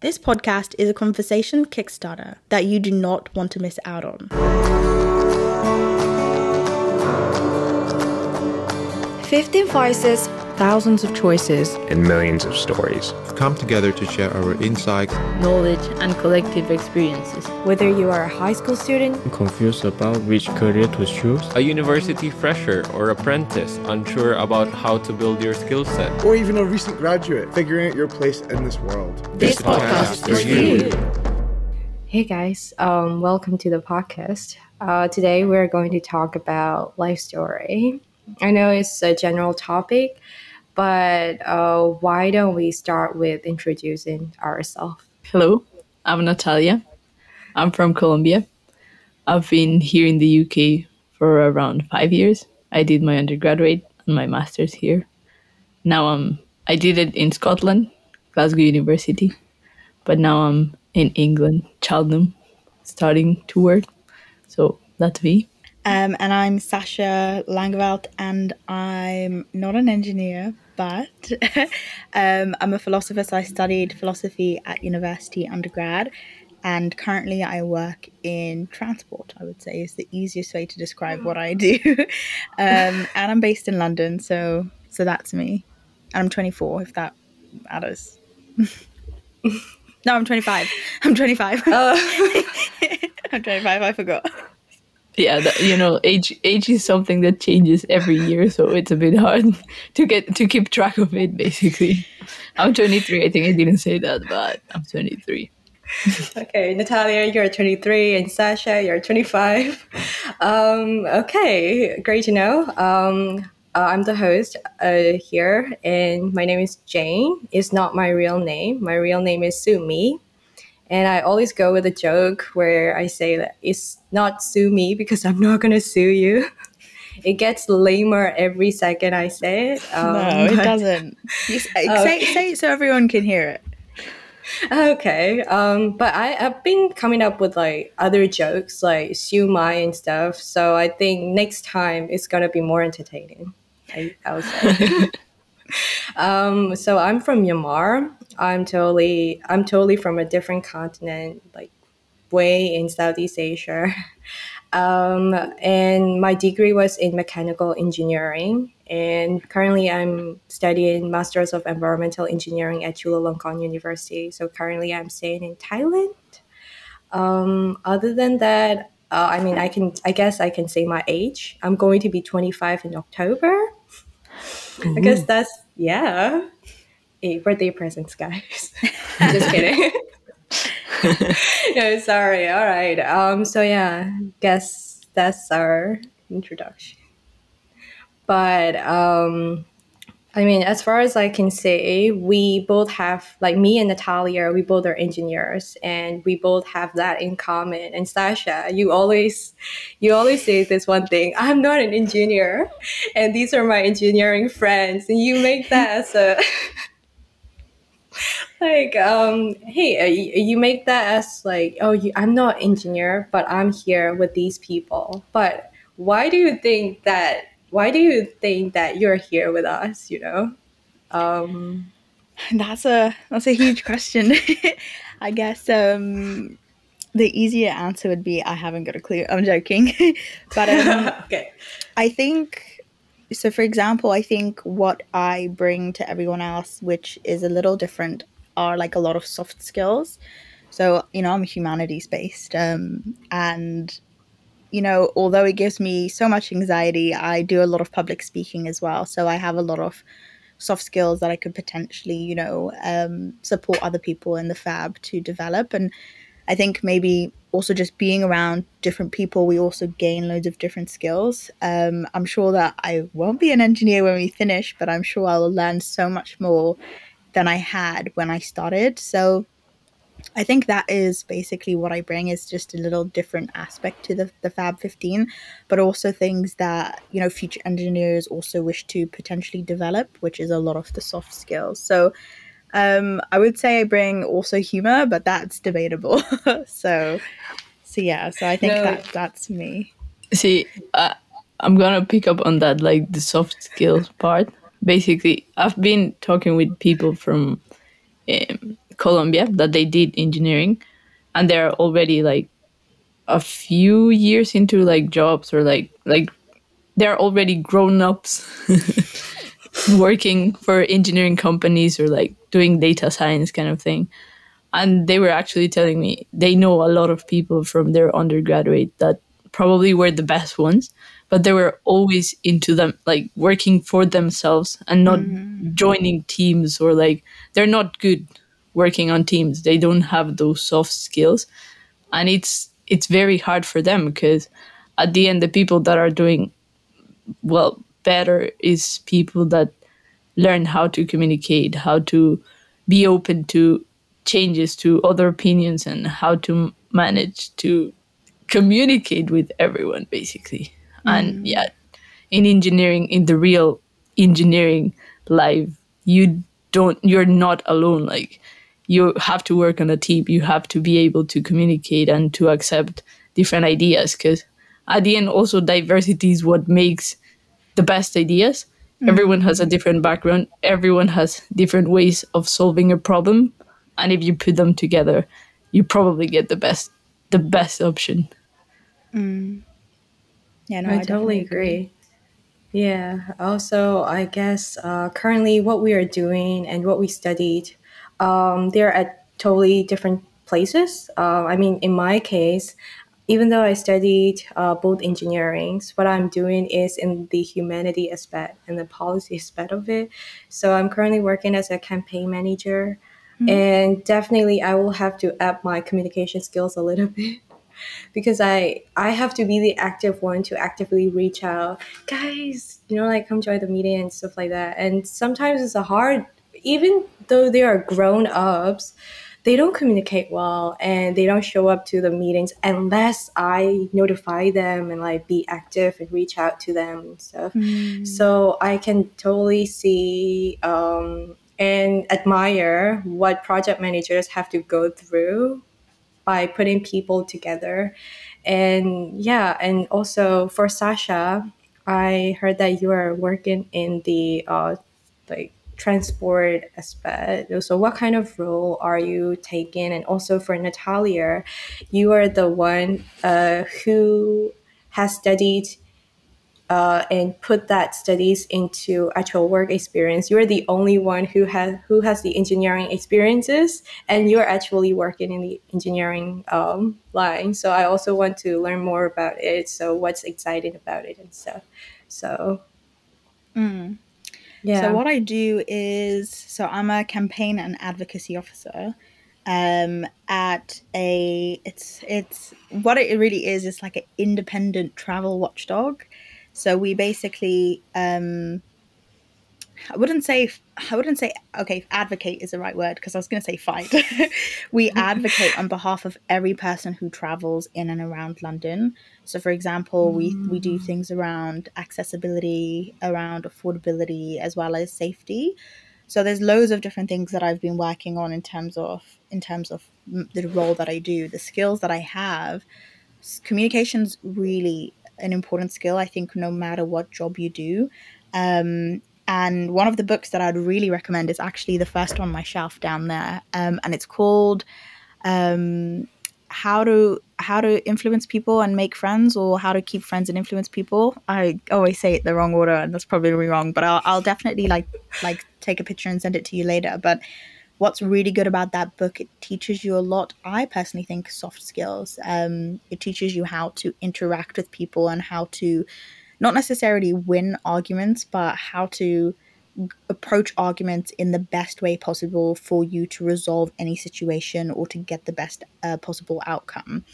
This podcast is a conversation Kickstarter that you do not want to miss out on. 15 voices, thousands of choices, and millions of stories come together to share our insights, knowledge, and collective experiences. Whether you are a high school student, confused about which career to choose, a university fresher or apprentice unsure about how to build your skill set, or even a recent graduate figuring out your place in this world. This, this podcast, podcast, is for you. Hey guys, um, welcome to the podcast. Uh, today we're going to talk about life story. I know it's a general topic, but uh, why don't we start with introducing ourselves? Hello, I'm Natalia. I'm from Colombia. I've been here in the UK for around five years. I did my undergraduate and my master's here. Now I'm I did it in Scotland, Glasgow University, but now I'm in England, Cheltenham, starting to work. So that's me. Um, and I'm Sasha Langeveld, and I'm not an engineer, but um, I'm a philosopher. So I studied philosophy at university undergrad, and currently I work in transport. I would say is the easiest way to describe what I do. um, and I'm based in London, so so that's me. And I'm 24, if that matters. no, I'm 25. I'm 25. Oh. I'm 25. I forgot yeah you know age age is something that changes every year so it's a bit hard to get to keep track of it basically. I'm 23 i think i didn't say that but i'm 23 okay natalia you're 23 and sasha you're 25 um, okay great to know. Um, uh, i'm the host uh, here and my name is jane. It's not my real name. My real name is sumi and I always go with a joke where I say that it's not sue me because I'm not going to sue you. it gets lamer every second I say it. Um, no, it doesn't. You, say, okay. say it so everyone can hear it. Okay. Um, but I, I've been coming up with like other jokes like sue my and stuff. So I think next time it's going to be more entertaining. I, I would say. um, so I'm from Myanmar I'm totally I'm totally from a different continent, like way in Southeast Asia. Um, and my degree was in mechanical engineering. And currently, I'm studying Masters of Environmental Engineering at Chulalongkorn University. So currently, I'm staying in Thailand. Um, other than that, uh, I mean, I can I guess I can say my age. I'm going to be 25 in October. Ooh. I guess that's yeah a birthday presents, guys. Just kidding. no, sorry. All right. Um. So yeah, guess that's our introduction. But um, I mean, as far as I can say, we both have like me and Natalia. We both are engineers, and we both have that in common. And Sasha, you always, you always say this one thing: I'm not an engineer, and these are my engineering friends, and you make that as a like um hey uh, you, you make that as like oh you, i'm not engineer but i'm here with these people. But why do you think that why do you think that you're here with us you know? Um that's a that's a huge question. I guess um the easier answer would be i haven't got a clue. I'm joking. But um okay. I think so for example i think what i bring to everyone else which is a little different are like a lot of soft skills. So you know i'm humanities based um, and you know although it gives me so much anxiety i do a lot of public speaking as well. So i have a lot of soft skills that i could potentially you know um, support other people in the fab to develop. And i think maybe also just being around different people, we also gain loads of different skills. Um, I'm sure that I won't be an engineer when we finish, but I'm sure I'll learn so much more than I had when I started. So I think that is basically what I bring is just a little different aspect to the, the Fab 15, but also things that, you know, future engineers also wish to potentially develop, which is a lot of the soft skills. So um, I would say I bring also humor, but that's debatable. so, so yeah. So I think no. that that's me. See, uh, I'm gonna pick up on that, like the soft skills part. Basically, I've been talking with people from um, Colombia that they did engineering, and they're already like a few years into like jobs or like like they're already grown ups working for engineering companies or like doing data science kind of thing. And they were actually telling me they know a lot of people from their undergraduate that probably were the best ones but they were always into them like working for themselves and not mm-hmm. joining teams or like they're not good working on teams they don't have those soft skills and it's it's very hard for them because at the end the people that are doing well better is people that learn how to communicate how to be open to changes to other opinions and how to manage to communicate with everyone basically. And yeah in engineering in the real engineering life you don't you're not alone. Like you have to work on a team. You have to be able to communicate and to accept different ideas because at the end also diversity is what makes the best ideas. Mm. everyone has a different background. Everyone has different ways of solving a problem. And if you put them together you probably get the best the best option. Mm. Yeah no i, I totally agree. agree. yeah also i guess uh, currently what we are doing and what we studied um, they're at totally different places uh, i mean in my case even though I studied uh, both engineerings, what I'm doing is in the humanity aspect and the policy aspect of it. So I'm currently working as a campaign manager Mm-hmm. And definitely I will have to up my communication skills a little bit because I I have to be the active one to actively reach out, guys, you know, like come join the meeting and stuff like that. And sometimes it's a hard even though they are grown ups, they don't communicate well and they don't show up to the meetings unless I notify them and like be active and reach out to them and stuff. Mm. So I can totally see um, and admire what project managers have to go through by putting people together. And yeah, and also for Sasha, I heard that you are working in the uh, like transport aspect. So, what kind of role are you taking? And also for Natalia, you are the one uh, who has studied uh, and put that studies into actual work experience. You're the only one who has who has the engineering experiences, and you're actually working in the engineering um, line. So I also want to learn more about it. So what's exciting about it and stuff. So. Mm. Yeah. So what I do is so I'm a campaign and advocacy officer um, at a it's it's what it really is It's like an independent travel watchdog so we basically, um, I wouldn't say, I wouldn't say, okay, advocate is the right word because I was going to say fight. we advocate on behalf of every person who travels in and around London. So, for example, we, we do mm. things around accessibility, around affordability, as well as safety. So there's loads of different things that I've been working on in terms of in terms of the role that I do, the skills that I have. Communication's really an important skill, I think, no matter what job you do. Um, and one of the books that I'd really recommend is actually the first on my shelf down there, um, and it's called um, "How to How to Influence People and Make Friends" or "How to Keep Friends and Influence People." I always say it the wrong order, and that's probably wrong, but I'll, I'll definitely like like take a picture and send it to you later. But what's really good about that book it teaches you a lot i personally think soft skills um, it teaches you how to interact with people and how to not necessarily win arguments but how to approach arguments in the best way possible for you to resolve any situation or to get the best uh, possible outcome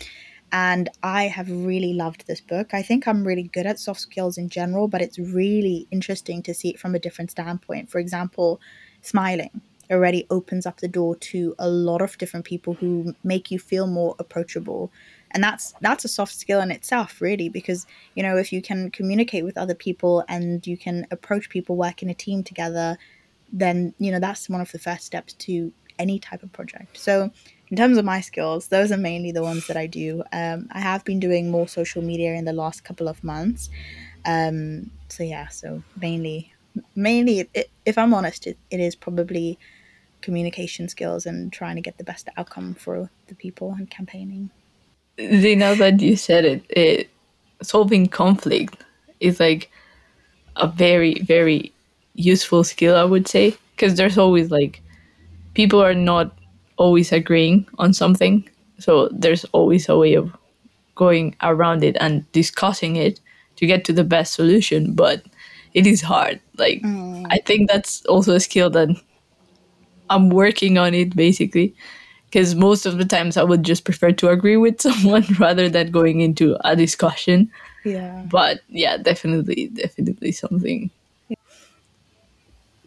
and I have really loved this book. I think I'm really good at soft skills in general, but it's really interesting to see it from a different standpoint. For example, smiling already opens up the door to a lot of different people who make you feel more approachable. And that's that's a soft skill in itself really because you know if you can communicate with other people and you can approach people work in a team together then you know that's one of the first steps to any type of project. So in terms of my skills those are mainly the ones that i do. Um, i have been doing more social media in the last couple of months. Um, so yeah so mainly mainly it, if i'm honest it, it is probably communication skills and trying to get the best outcome for the people and campaigning. You know that you said it, it solving conflict is like a very very useful skill i would say because there's always like people are not always agreeing on something so there's always a way of going around it and discussing it to get to the best solution but it is hard. Like mm. i think that's also a skill that i'm working on it basically. Because most of the times i would just prefer to agree with someone rather than going into a discussion. Yeah. But yeah definitely definitely something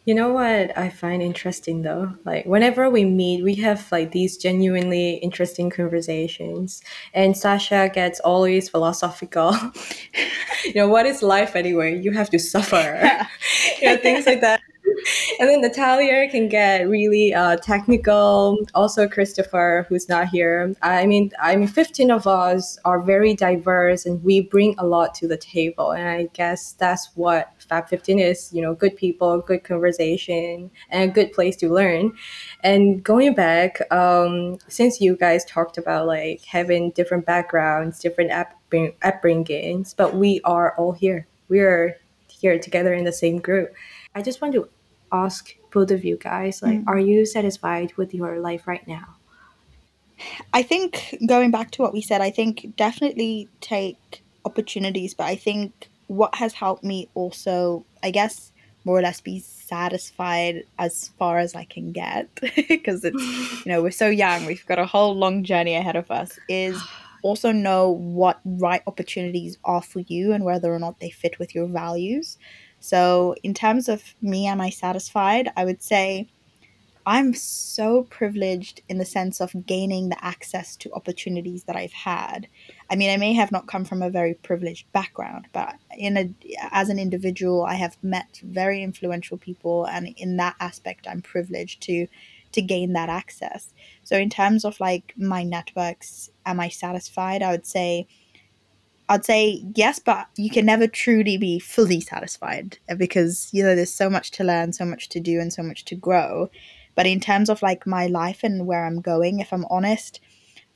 you know what I find interesting though? Like whenever we meet, we have like these genuinely interesting conversations. And Sasha gets always philosophical. you know, what is life anyway? You have to suffer. you know, things like that. and then Natalia can get really uh, technical. Also, Christopher, who's not here. I mean, I mean, fifteen of us are very diverse, and we bring a lot to the table. And I guess that's what Fab Fifteen is. You know, good people, good conversation, and a good place to learn. And going back, um, since you guys talked about like having different backgrounds, different upbringings, but we are all here. We are here together in the same group. I just want to ask both of you guys like mm. are you satisfied with your life right now i think going back to what we said i think definitely take opportunities but i think what has helped me also i guess more or less be satisfied as far as i can get because it's you know we're so young we've got a whole long journey ahead of us is also know what right opportunities are for you and whether or not they fit with your values so, in terms of me, am I satisfied? I would say I'm so privileged in the sense of gaining the access to opportunities that I've had. I mean, I may have not come from a very privileged background, but in a as an individual, I have met very influential people, and in that aspect, I'm privileged to to gain that access. So, in terms of like my networks, am I satisfied? I would say I'd say yes, but you can never truly be fully satisfied because you know there's so much to learn, so much to do, and so much to grow. But in terms of like my life and where I'm going, if I'm honest,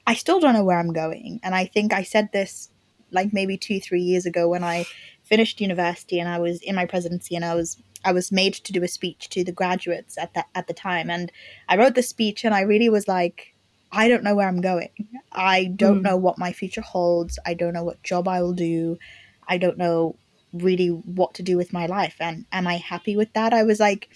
I still don't know where I'm going. And I think I said this like maybe two, three years ago when I finished university and I was in my presidency and I was I was made to do a speech to the graduates at that at the time. And I wrote the speech and I really was like, I don't know where I'm going. I don't mm. know what my future holds. I don't know what job I will do. I don't know really what to do with my life. And am I happy with that? I was like,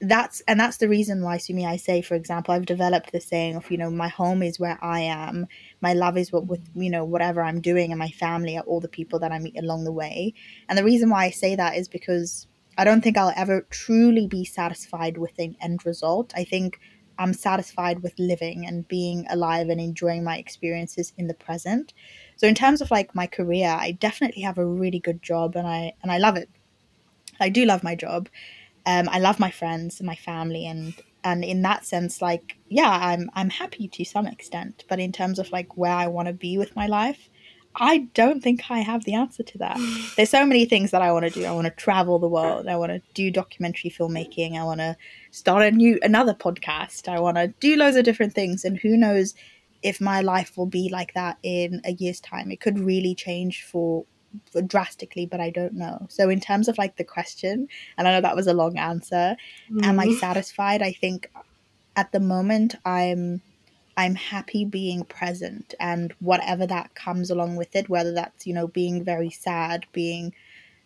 that's and that's the reason why to me I say, for example, I've developed the saying of, you know, my home is where I am. My love is what with you know, whatever I'm doing and my family are all the people that I meet along the way. And the reason why I say that is because I don't think I'll ever truly be satisfied with an end result. I think I'm satisfied with living and being alive and enjoying my experiences in the present. So in terms of like my career, I definitely have a really good job and I and I love it. I do love my job. Um, I love my friends and my family and and in that sense like yeah, I'm I'm happy to some extent, but in terms of like where I want to be with my life, I don't think I have the answer to that. There's so many things that I want to do. I want to travel the world. I want to do documentary filmmaking. I want to start a new another podcast. I want to do loads of different things and who knows if my life will be like that in a year's time. It could really change for, for drastically, but I don't know. So in terms of like the question, and I know that was a long answer, mm-hmm. am I mm-hmm. satisfied? I think at the moment I'm I'm happy being present and whatever that comes along with it, whether that's, you know, being very sad, being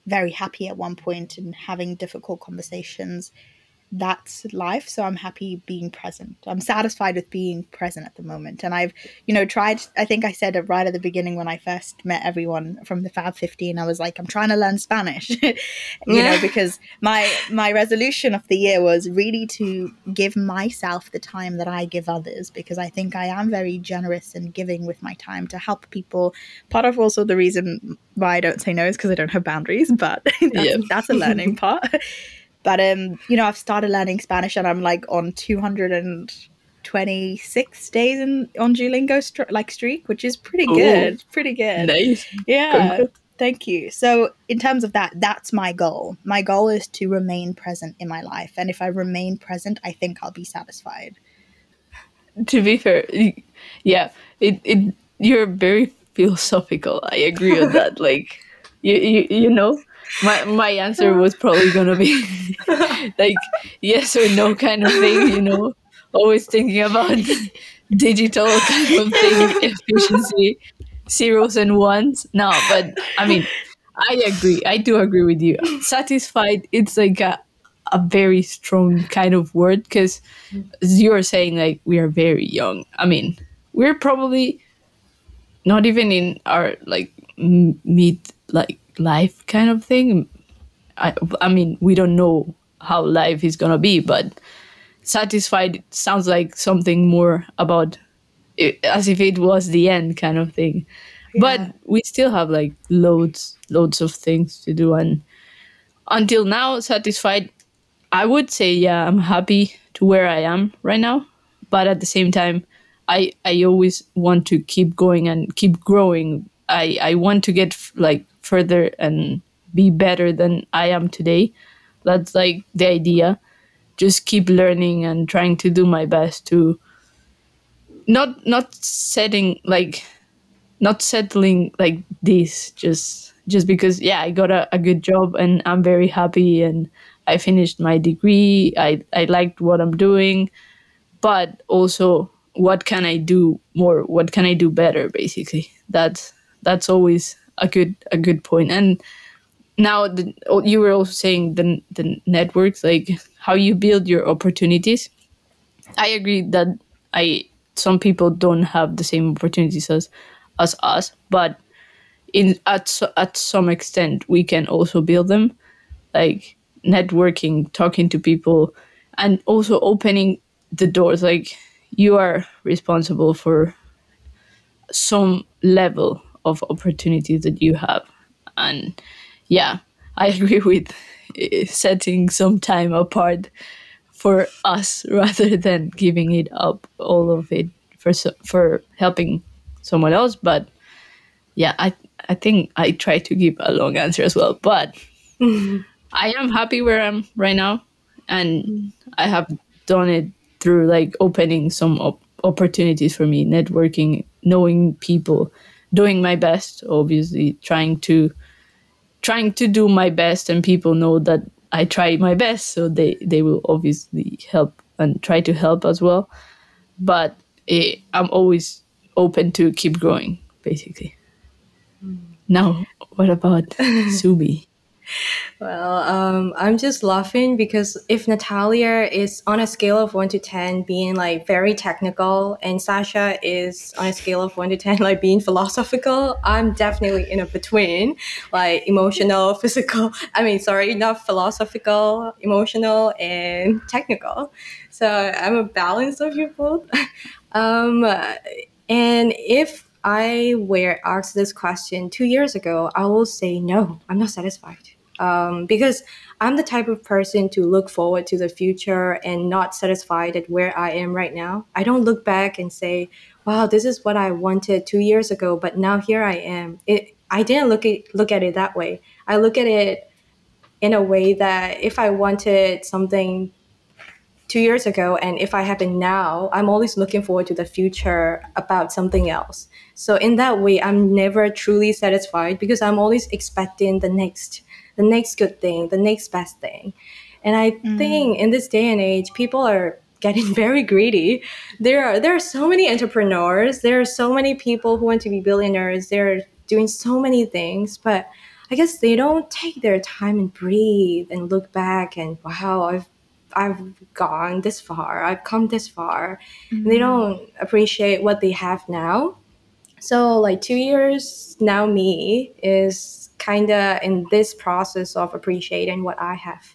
very happy at one point and having difficult conversations that's life so i'm happy being present. I'm satisfied with being present at the moment. And i've you know tried i think i said it right at the beginning when i first met everyone from the fab 15 i was like i'm trying to learn spanish. You know because my my resolution of the year was really to give myself the time that i give others because i think i am very generous and giving with my time to help people. Part of also the reason why i don't say no is because i don't have boundaries but that's, yeah. that's a learning part but um, you know, I've started learning Spanish and I'm like on 226 days in on Duolingo st- like streak, which is pretty good. Pretty good. Nice. Yeah. Thank you. So, in terms of that, that's my goal. My goal is to remain present in my life. And if I remain present, I think I'll be satisfied. To be fair, yeah, it, it you're very philosophical. I agree with that. Like, you, you, you know, my my answer was probably gonna be like yes or no kind of thing. You know, always thinking about digital kind of thing, efficiency, zeros and ones. No, but I mean, I agree. I do agree with you. Satisfied. It's like a a very strong kind of word because you're saying like we are very young. I mean, we're probably not even in our like mid like life kind of thing. I I mean, we don't know how life is gonna be, but satisfied sounds like something more about it, as if it was the end kind of thing. Yeah. But we still have like loads loads of things to do and until now satisfied I would say yeah, I'm happy to where I am right now, but at the same time I I always want to keep going and keep growing. I I want to get like further and be better than I am today. That's like the idea. Just keep learning and trying to do my best to not not setting like not settling like this just just because yeah I got a, a good job and I'm very happy and I finished my degree. I, I liked what I'm doing, but also what can I do more? What can I do better? Basically, that's that's always a good a good point. And now the, oh, you were also saying the the networks, like how you build your opportunities. I agree that I some people don't have the same opportunities as as us, but in at at some extent we can also build them, like networking, talking to people, and also opening the doors. Like you are responsible for some level of opportunities that you have. And yeah, I agree with eh, setting some time apart for us rather than giving it up all of it for for helping someone else. But yeah, I I think I try to give a long answer as well. But I am happy where I'm right now, and I have done it through like opening some op- opportunities for me, networking, knowing people, doing my best, obviously trying to trying to do my best and people know that I try my best so they they will obviously help and try to help as well. But it, I'm always open to keep growing basically. Mm. now what about Sumi well, um, I'm just laughing because if Natalia is on a scale of one to 10 being like very technical and Sasha is on a scale of one to 10 like being philosophical, I'm definitely in a between, like emotional, physical. I mean, sorry, not philosophical, emotional, and technical. So I'm a balance of you both. um, and if I were asked this question two years ago, I will say no, I'm not satisfied um, because I'm the type of person to look forward to the future and not satisfied at where I am right now. I don't look back and say, "Wow, this is what I wanted two years ago," but now here I am. It I didn't look at look at it that way. I look at it in a way that if I wanted something two years ago and if I have it now, I'm always looking forward to the future about something else. So in that way, I'm never truly satisfied because I'm always expecting the next the next good thing, the next best thing. And I mm. think in this day and age, people are getting very greedy. There are there are so many entrepreneurs. There are so many people who want to be billionaires. They're doing so many things, but I guess they don't take their time and breathe and look back and wow, I've I've gone this far. I've come this far. Mm-hmm. They don't appreciate what they have now. So like 2 years now me is kind of in this process of appreciating what I have.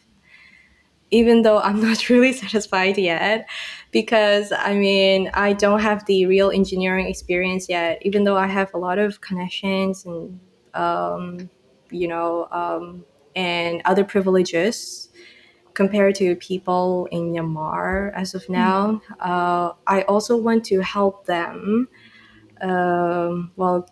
Even though I'm not really satisfied yet, because I mean, I don't have the real engineering experience yet, even though I have a lot of connections and, um, you know, um, and other privileges compared to people in Myanmar as of now. Mm. Uh, I also want to help them, um, well,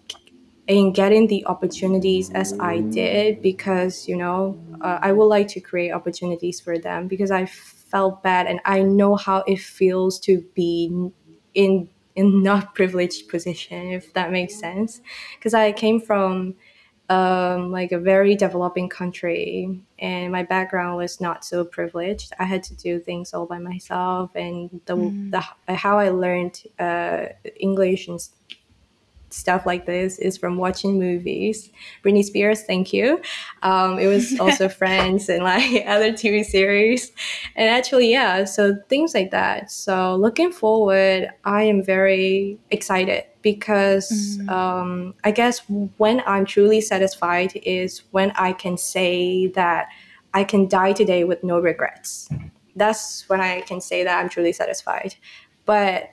in getting the opportunities as I did because you know uh, I would like to create opportunities for them because I felt bad and I know how it feels to be in in not privileged position if that makes sense because I came from um, like a very developing country and my background was not so privileged i had to do things all by myself and the, mm. the how i learned uh, english and stuff like this is from watching movies. Britney Spears, thank you. Um, it was also Friends and like other TV series. And actually, yeah, so things like that. So looking forward, I am very excited because mm. um, I guess when I'm truly satisfied is when I can say that I can die today with no regrets. That's when I can say that I'm truly satisfied. But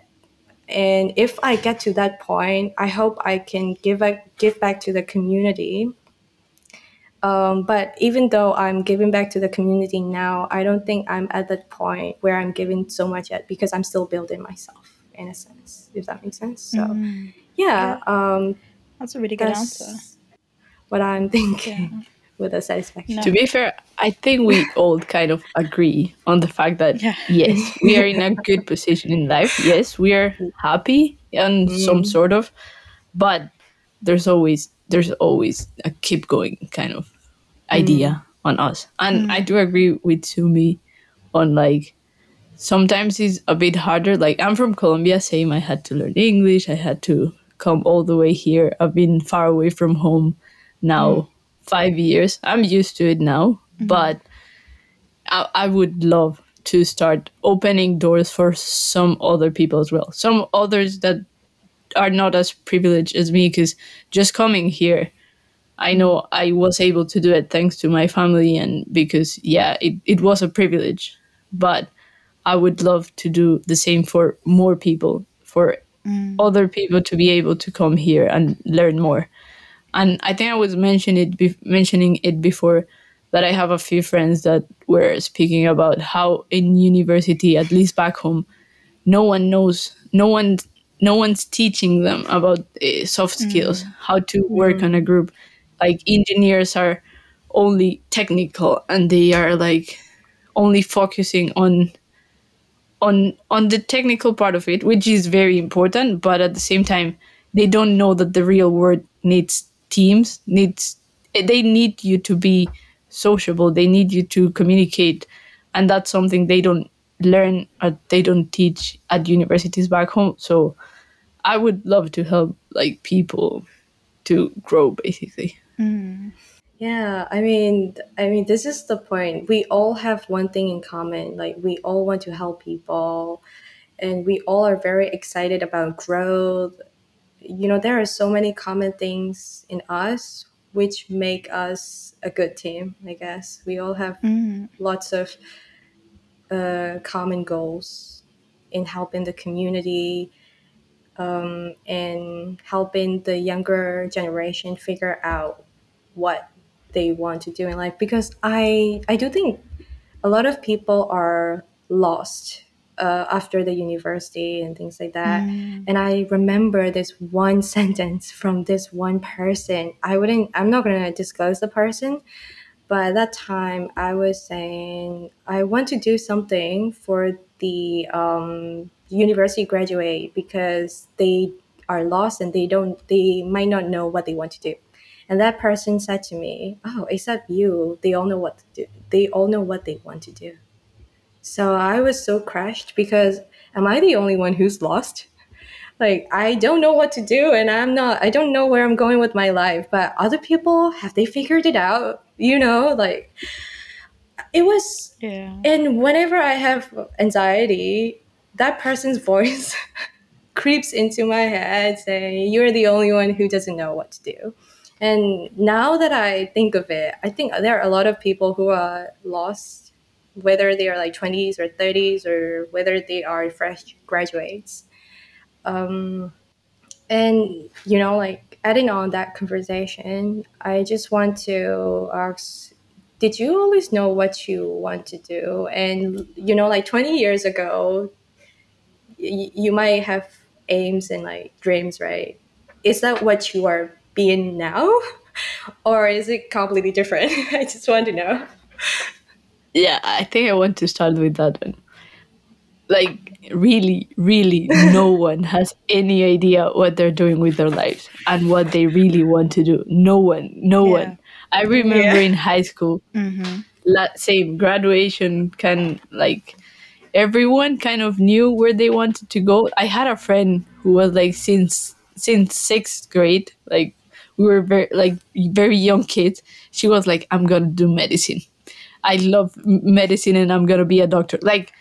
and if I get to that point, I hope I can give back, give back to the community. Um, but even though I'm giving back to the community now, I don't think I'm at that point where I'm giving so much yet because I'm still building myself in a sense, if that makes sense. So, mm. yeah, yeah. Um, that's a really good answer. What I'm thinking. Yeah with a satisfaction. No. To be fair, I think we all kind of agree on the fact that yeah. yes, we are in a good position in life. Yes, we are happy and mm. some sort of, but there's always there's always a keep going kind of idea mm. on us. And mm. I do agree with Sumi on like sometimes it's a bit harder. Like I'm from Colombia, same I had to learn English, I had to come all the way here. I've been far away from home now mm five years. I'm used to it now, mm-hmm. but I, I would love to start opening doors for some other people as well. Some others that are not as privileged as me, because just coming here, I know I was able to do it thanks to my family and because, yeah, it, it was a privilege. But I would love to do the same for more people, for mm. other people to be able to come here and learn more and I think I was mentioning it be- mentioning it before that I have a few friends that were speaking about how in university, at least back home, no one knows, no one, no one's teaching them about uh, soft mm. skills, mm. how to work mm. on a group. Like engineers are only technical, and they are like only focusing on on on the technical part of it, which is very important. But at the same time, they don't know that the real world needs teams needs they need you to be sociable. They need you to communicate. And that's something they don't learn or they don't teach at universities back home. So i would love to help like people to grow basically. Mm. yeah i mean i mean this is the point. We all have one thing in common. Like we all want to help people. And we all are very excited about growth you know there are so many common things in us which make us a good team i guess we all have mm. lots of uh, common goals in helping the community um, and helping the younger generation figure out what they want to do in life because i i do think a lot of people are lost uh, after the university and things like that. Mm. And I remember this one sentence from this one person. I wouldn't, I'm not going to disclose the person, but at that time I was saying, I want to do something for the um, university graduate because they are lost and they don't, they might not know what they want to do. And that person said to me, "Oh, except you, they all know what to do. They all know what they want to do." So I was so crushed because am I the only one who's lost? Like I don't know what to do and I'm not I don't know where I'm going with my life, but other people have they figured it out? You know, like it was yeah. and whenever I have anxiety, that person's voice creeps into my head saying you're the only one who doesn't know what to do. And now that I think of it, I think there are a lot of people who are lost whether they are like 20s or 30s or whether they are fresh graduates. Um, and, you know, like adding on that conversation, I just want to ask did you always know what you want to do? And, you know, like 20 years ago, y- you might have aims and like dreams, right? Is that what you are being now? Or is it completely different? I just want to know. Yeah, I think I want to start with that one. Like, really, really, no one has any idea what they're doing with their lives and what they really want to do. No one, no Yeah. one. I remember Yeah. in high school, mm-hmm. la- same graduation kind like everyone kind of knew where they wanted to go i had a friend who was like since since sixth grade like we were very like very young kids she was like i'm gonna do medicine i love medicine and i'm gonna be a doctor. Like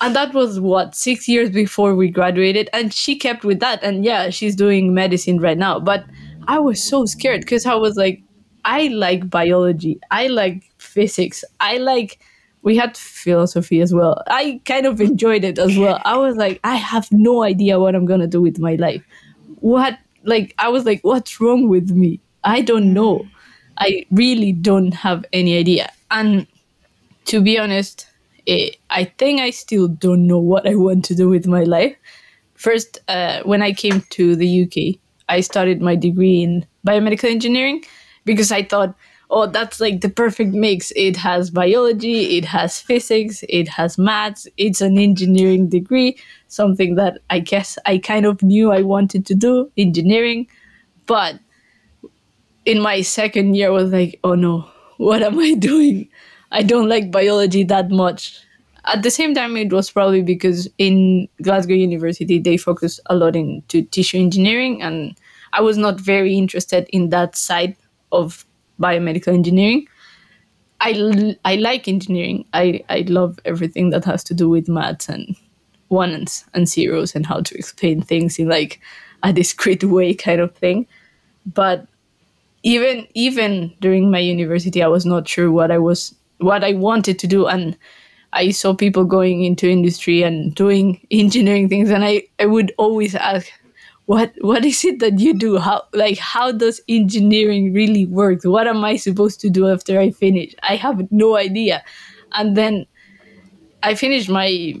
and that was what six years before we graduated and she kept with that and yeah she's doing medicine right now. But i was so scared because i was like i like biology i like physics i like we had philosophy as well. I kind of enjoyed it as well. I was like i have no idea what i'm gonna do with my life. What like i was like what's wrong with me? I don't know. I really don't have any idea and to be honest, eh, I think I still don't know what I want to do with my life. First, uh, when I came to the UK, I started my degree in biomedical engineering because I thought, oh, that's like the perfect mix. It has biology, it has physics, it has maths, it's an engineering degree, something that I guess I kind of knew I wanted to do, engineering. But in my second year, I was like, oh no, what am I doing? I don't like biology that much. At the same time, it was probably because in Glasgow University they focus a lot into tissue engineering, and I was not very interested in that side of biomedical engineering. I, I like engineering. I, I love everything that has to do with maths and ones and zeros and how to explain things in like a discrete way kind of thing. But even even during my university i was not sure what i was what i wanted to do. And i saw people going into industry and doing engineering things. And i i would always ask what what is it that you do? How like how does engineering really work? What am i supposed to do after i finish? I have no idea. And then i finished my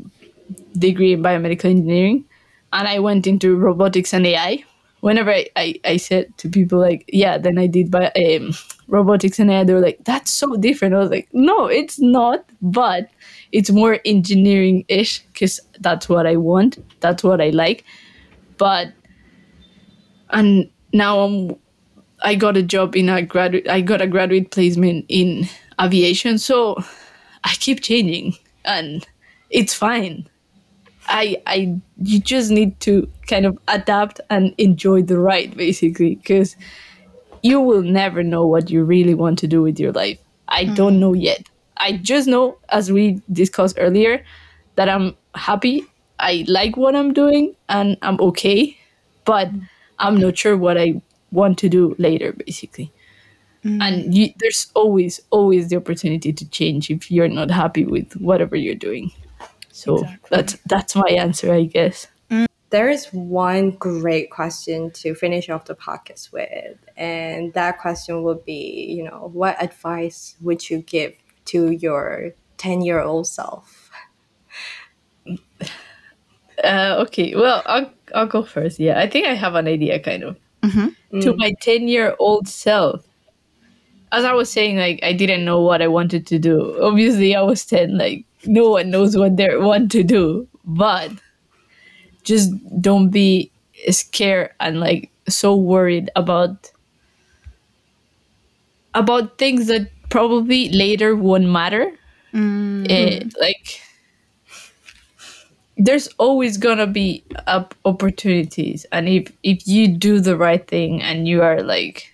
degree in biomedical engineering and I went into robotics and AI. Whenever I, I, I said to people like, yeah, then I did bi- um, robotics and AI, they were like, that's so different. I was like, no, it's not, but it's more engineering ish because that's what I want. That's what I like. But, and now I'm, I got a job in a graduate, I got a graduate placement in aviation. So I keep changing and it's fine. I I you just need to kind of adapt and enjoy the ride basically because you will never know what you really want to do with your life. I hmm. don't know yet. I just know as we discussed earlier that I'm happy. I like what I'm doing and I'm okay, but hmm. I'm not sure what I want to do later basically. Hmm. And you, there's always always the opportunity to change if you're not happy with whatever you're doing. So Exactly. that's that's my answer, I guess. Mm. There is one great question to finish off the podcast with, and that question would be, you know, what advice would you give to your 10 year old self? Uh, okay, well, I'll I'll go first. Yeah, I think I have an idea, kind of. Mm-hmm. To mm. my ten year old self, as I was saying, like I didn't know what I wanted to do. Obviously, I was ten. Like no one knows what they want to do, but just don't be scared and like so worried about about things that probably later won't matter. Eh, like there's always gonna be up opportunities and if if you do the right thing and you are like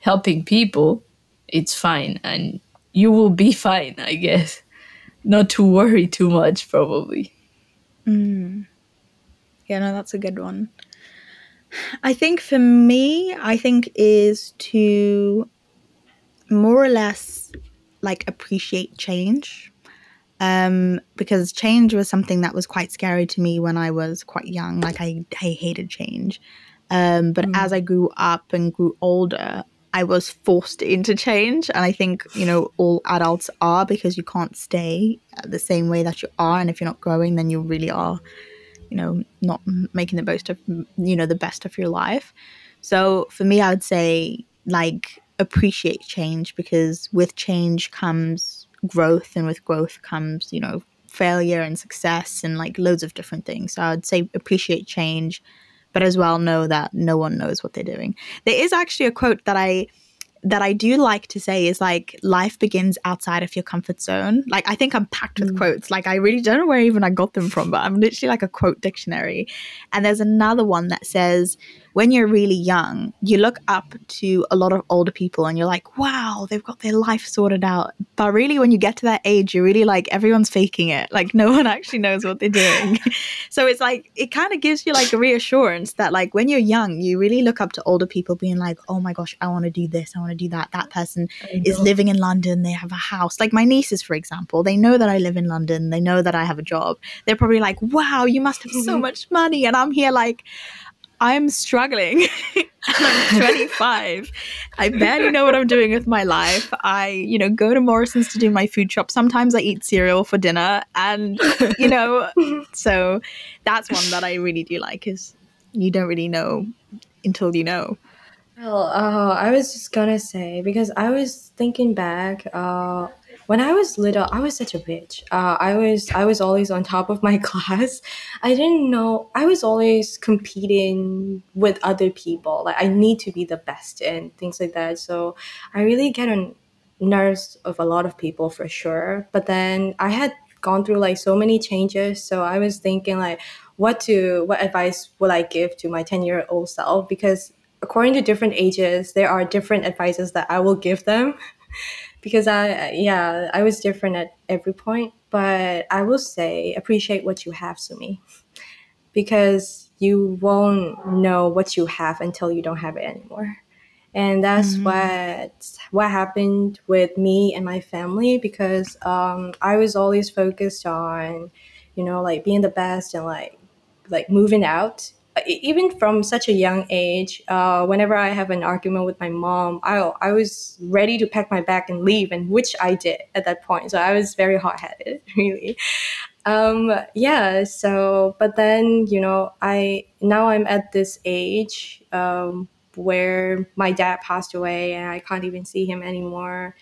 helping people it's fine and you will be fine i guess not to worry too much probably Yeah, no, that's a good one. I think for me, I think is to more or less like appreciate change. Um, because change was something that was quite scary to me when I was quite young. Like I, I hated change. Um, but as I grew up and grew older, I was forced into change. And I think, you know, all adults are because you can't stay the same way that you are. And if you're not growing, then you really are you know not making the most of you know the best of your life So for me, I would say like appreciate change because with change comes growth, and with growth comes, you know, failure and success and like loads of different things. So I would say appreciate change, but as well know that no one knows what they're doing. There is actually a quote that I that I do like to say is like life begins outside of your comfort zone. Like I think I'm packed with mm. quotes. Like I really don't know where even I got them from, but I'm literally like a quote dictionary. And there's another one that says when you're really young, you look up to a lot of older people and you're like, wow, they've got their life sorted out. But really, when you get to that age, you're really like, everyone's faking it. Like, no one actually knows what they're doing. so it's like, it kind of gives you like a reassurance that, like, when you're young, you really look up to older people being like, oh my gosh, I want to do this. I want to do that. That person is living in London. They have a house. Like my nieces, for example, they know that I live in London. They know that I have a job. They're probably like, wow, you must have so much money. And I'm here like, I'm struggling. I'm 25. I barely know what I'm doing with my life. I, you know, go to Morrison's to do my food shop. Sometimes I eat cereal for dinner. And, you know, so that's one that I really do like is you don't really know until you know. Well, uh, I was just gonna say because I was thinking back. Uh, when I was little, I was such a bitch. Uh, I was I was always on top of my class. I didn't know I was always competing with other people. Like I need to be the best and things like that. So I really get on nerves of a lot of people for sure. But then I had gone through like so many changes. So I was thinking like what to what advice would I give to my 10 year old self? Because according to different ages, there are different advices that I will give them. because I yeah I was different at every point. But I will say appreciate what you have, Sumi, because you won't know what you have until you don't have it anymore. And that's mm-hmm. what what happened with me and my family because um, I was always focused on, you know, like being the best and like like moving out even from such a young age, uh, whenever I have an argument with my mom, I, I was ready to pack my bag and leave, and which I did at that point. So I was very hot headed, really. Um, yeah. So, but then you know, I now I'm at this age um, where my dad passed away, and I can't even see him anymore.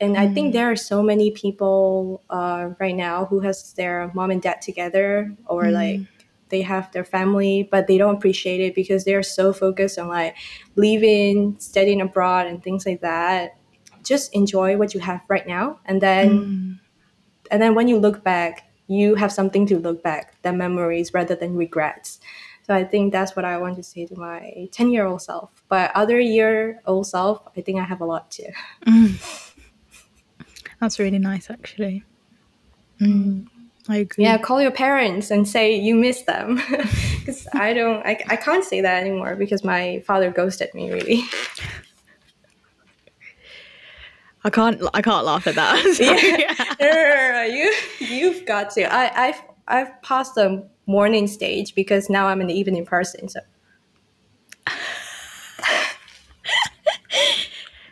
And mm. I think mm. there are so many people uh, right now who has their mom and dad together, or mm. like they have their family, but they don't appreciate it because they're so focused on like leaving, studying abroad, and things like that. Just enjoy what you have right now, and then, mm. and then when you look back, you have something to look back, the memories rather than regrets. So I think that's what I want to say to my ten year old self. But other year old self, I think I have a lot too. Mm. That's really nice, actually. Mm. I agree. Yeah, call your parents and say you miss them. Because I don't, I, I can't say that anymore because my father ghosted me really. I can't, I can't laugh at that. yeah. no, no, no, you, you've got to. I, I've, I've passed the morning stage because now I'm an evening person. So.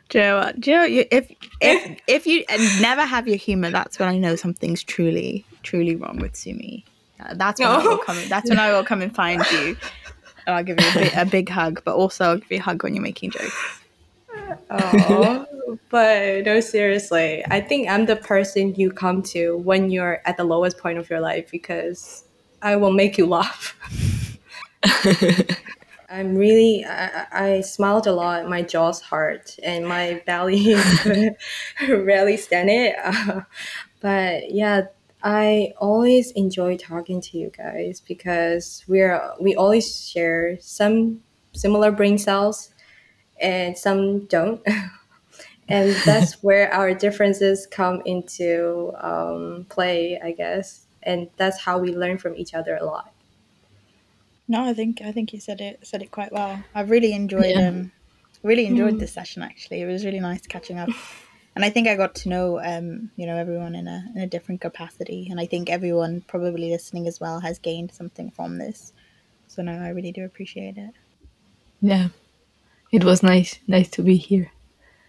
Joe, Joe, if if if you never have your humor, that's when I know something's truly truly wrong with Sumi. Uh, that's when oh. I will come. That's when I will come and find you, and I'll give you a, big, a big hug. But also, I'll give you a hug when you're making jokes. Oh, but no, seriously, I think I'm the person you come to when you're at the lowest point of your life because I will make you laugh. I'm really, I, I, smiled a lot. My jaw's hard and my belly rarely stand it. Uh, but yeah, I always enjoy talking to you guys because we're we always share some similar brain cells and some don't. and that's where our differences come into um, play, I guess. And that's how we learn from each other a lot. No, I think I think you said it said it quite well. I've really enjoyed yeah. um really enjoyed mm. this session actually. It was really nice catching up and I think I got to know um, you know everyone in a in a different capacity, and I think everyone probably listening as well has gained something from this. So no, I really do appreciate it. Yeah, it was nice, nice to be here.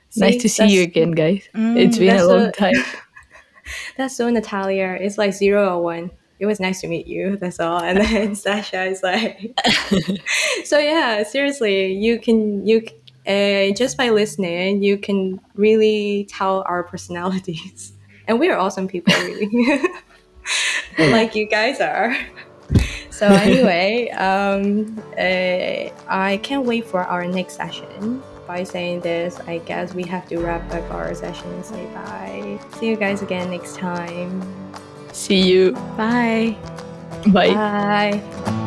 See, nice to see you again, guys. Mm, it's been a long so, time. that's so Natalia. It's like zero or one. it was nice to meet you. That's all. And then Sasha is like, so yeah, seriously, you can you uh, just by listening, you can really tell our personalities, and we are awesome people, really, like you guys are. So anyway, um, uh, I can't wait for our next session. By saying this, I guess we have to wrap up our session and say bye. See you guys again next time. See you. Bye. Bye. Bye.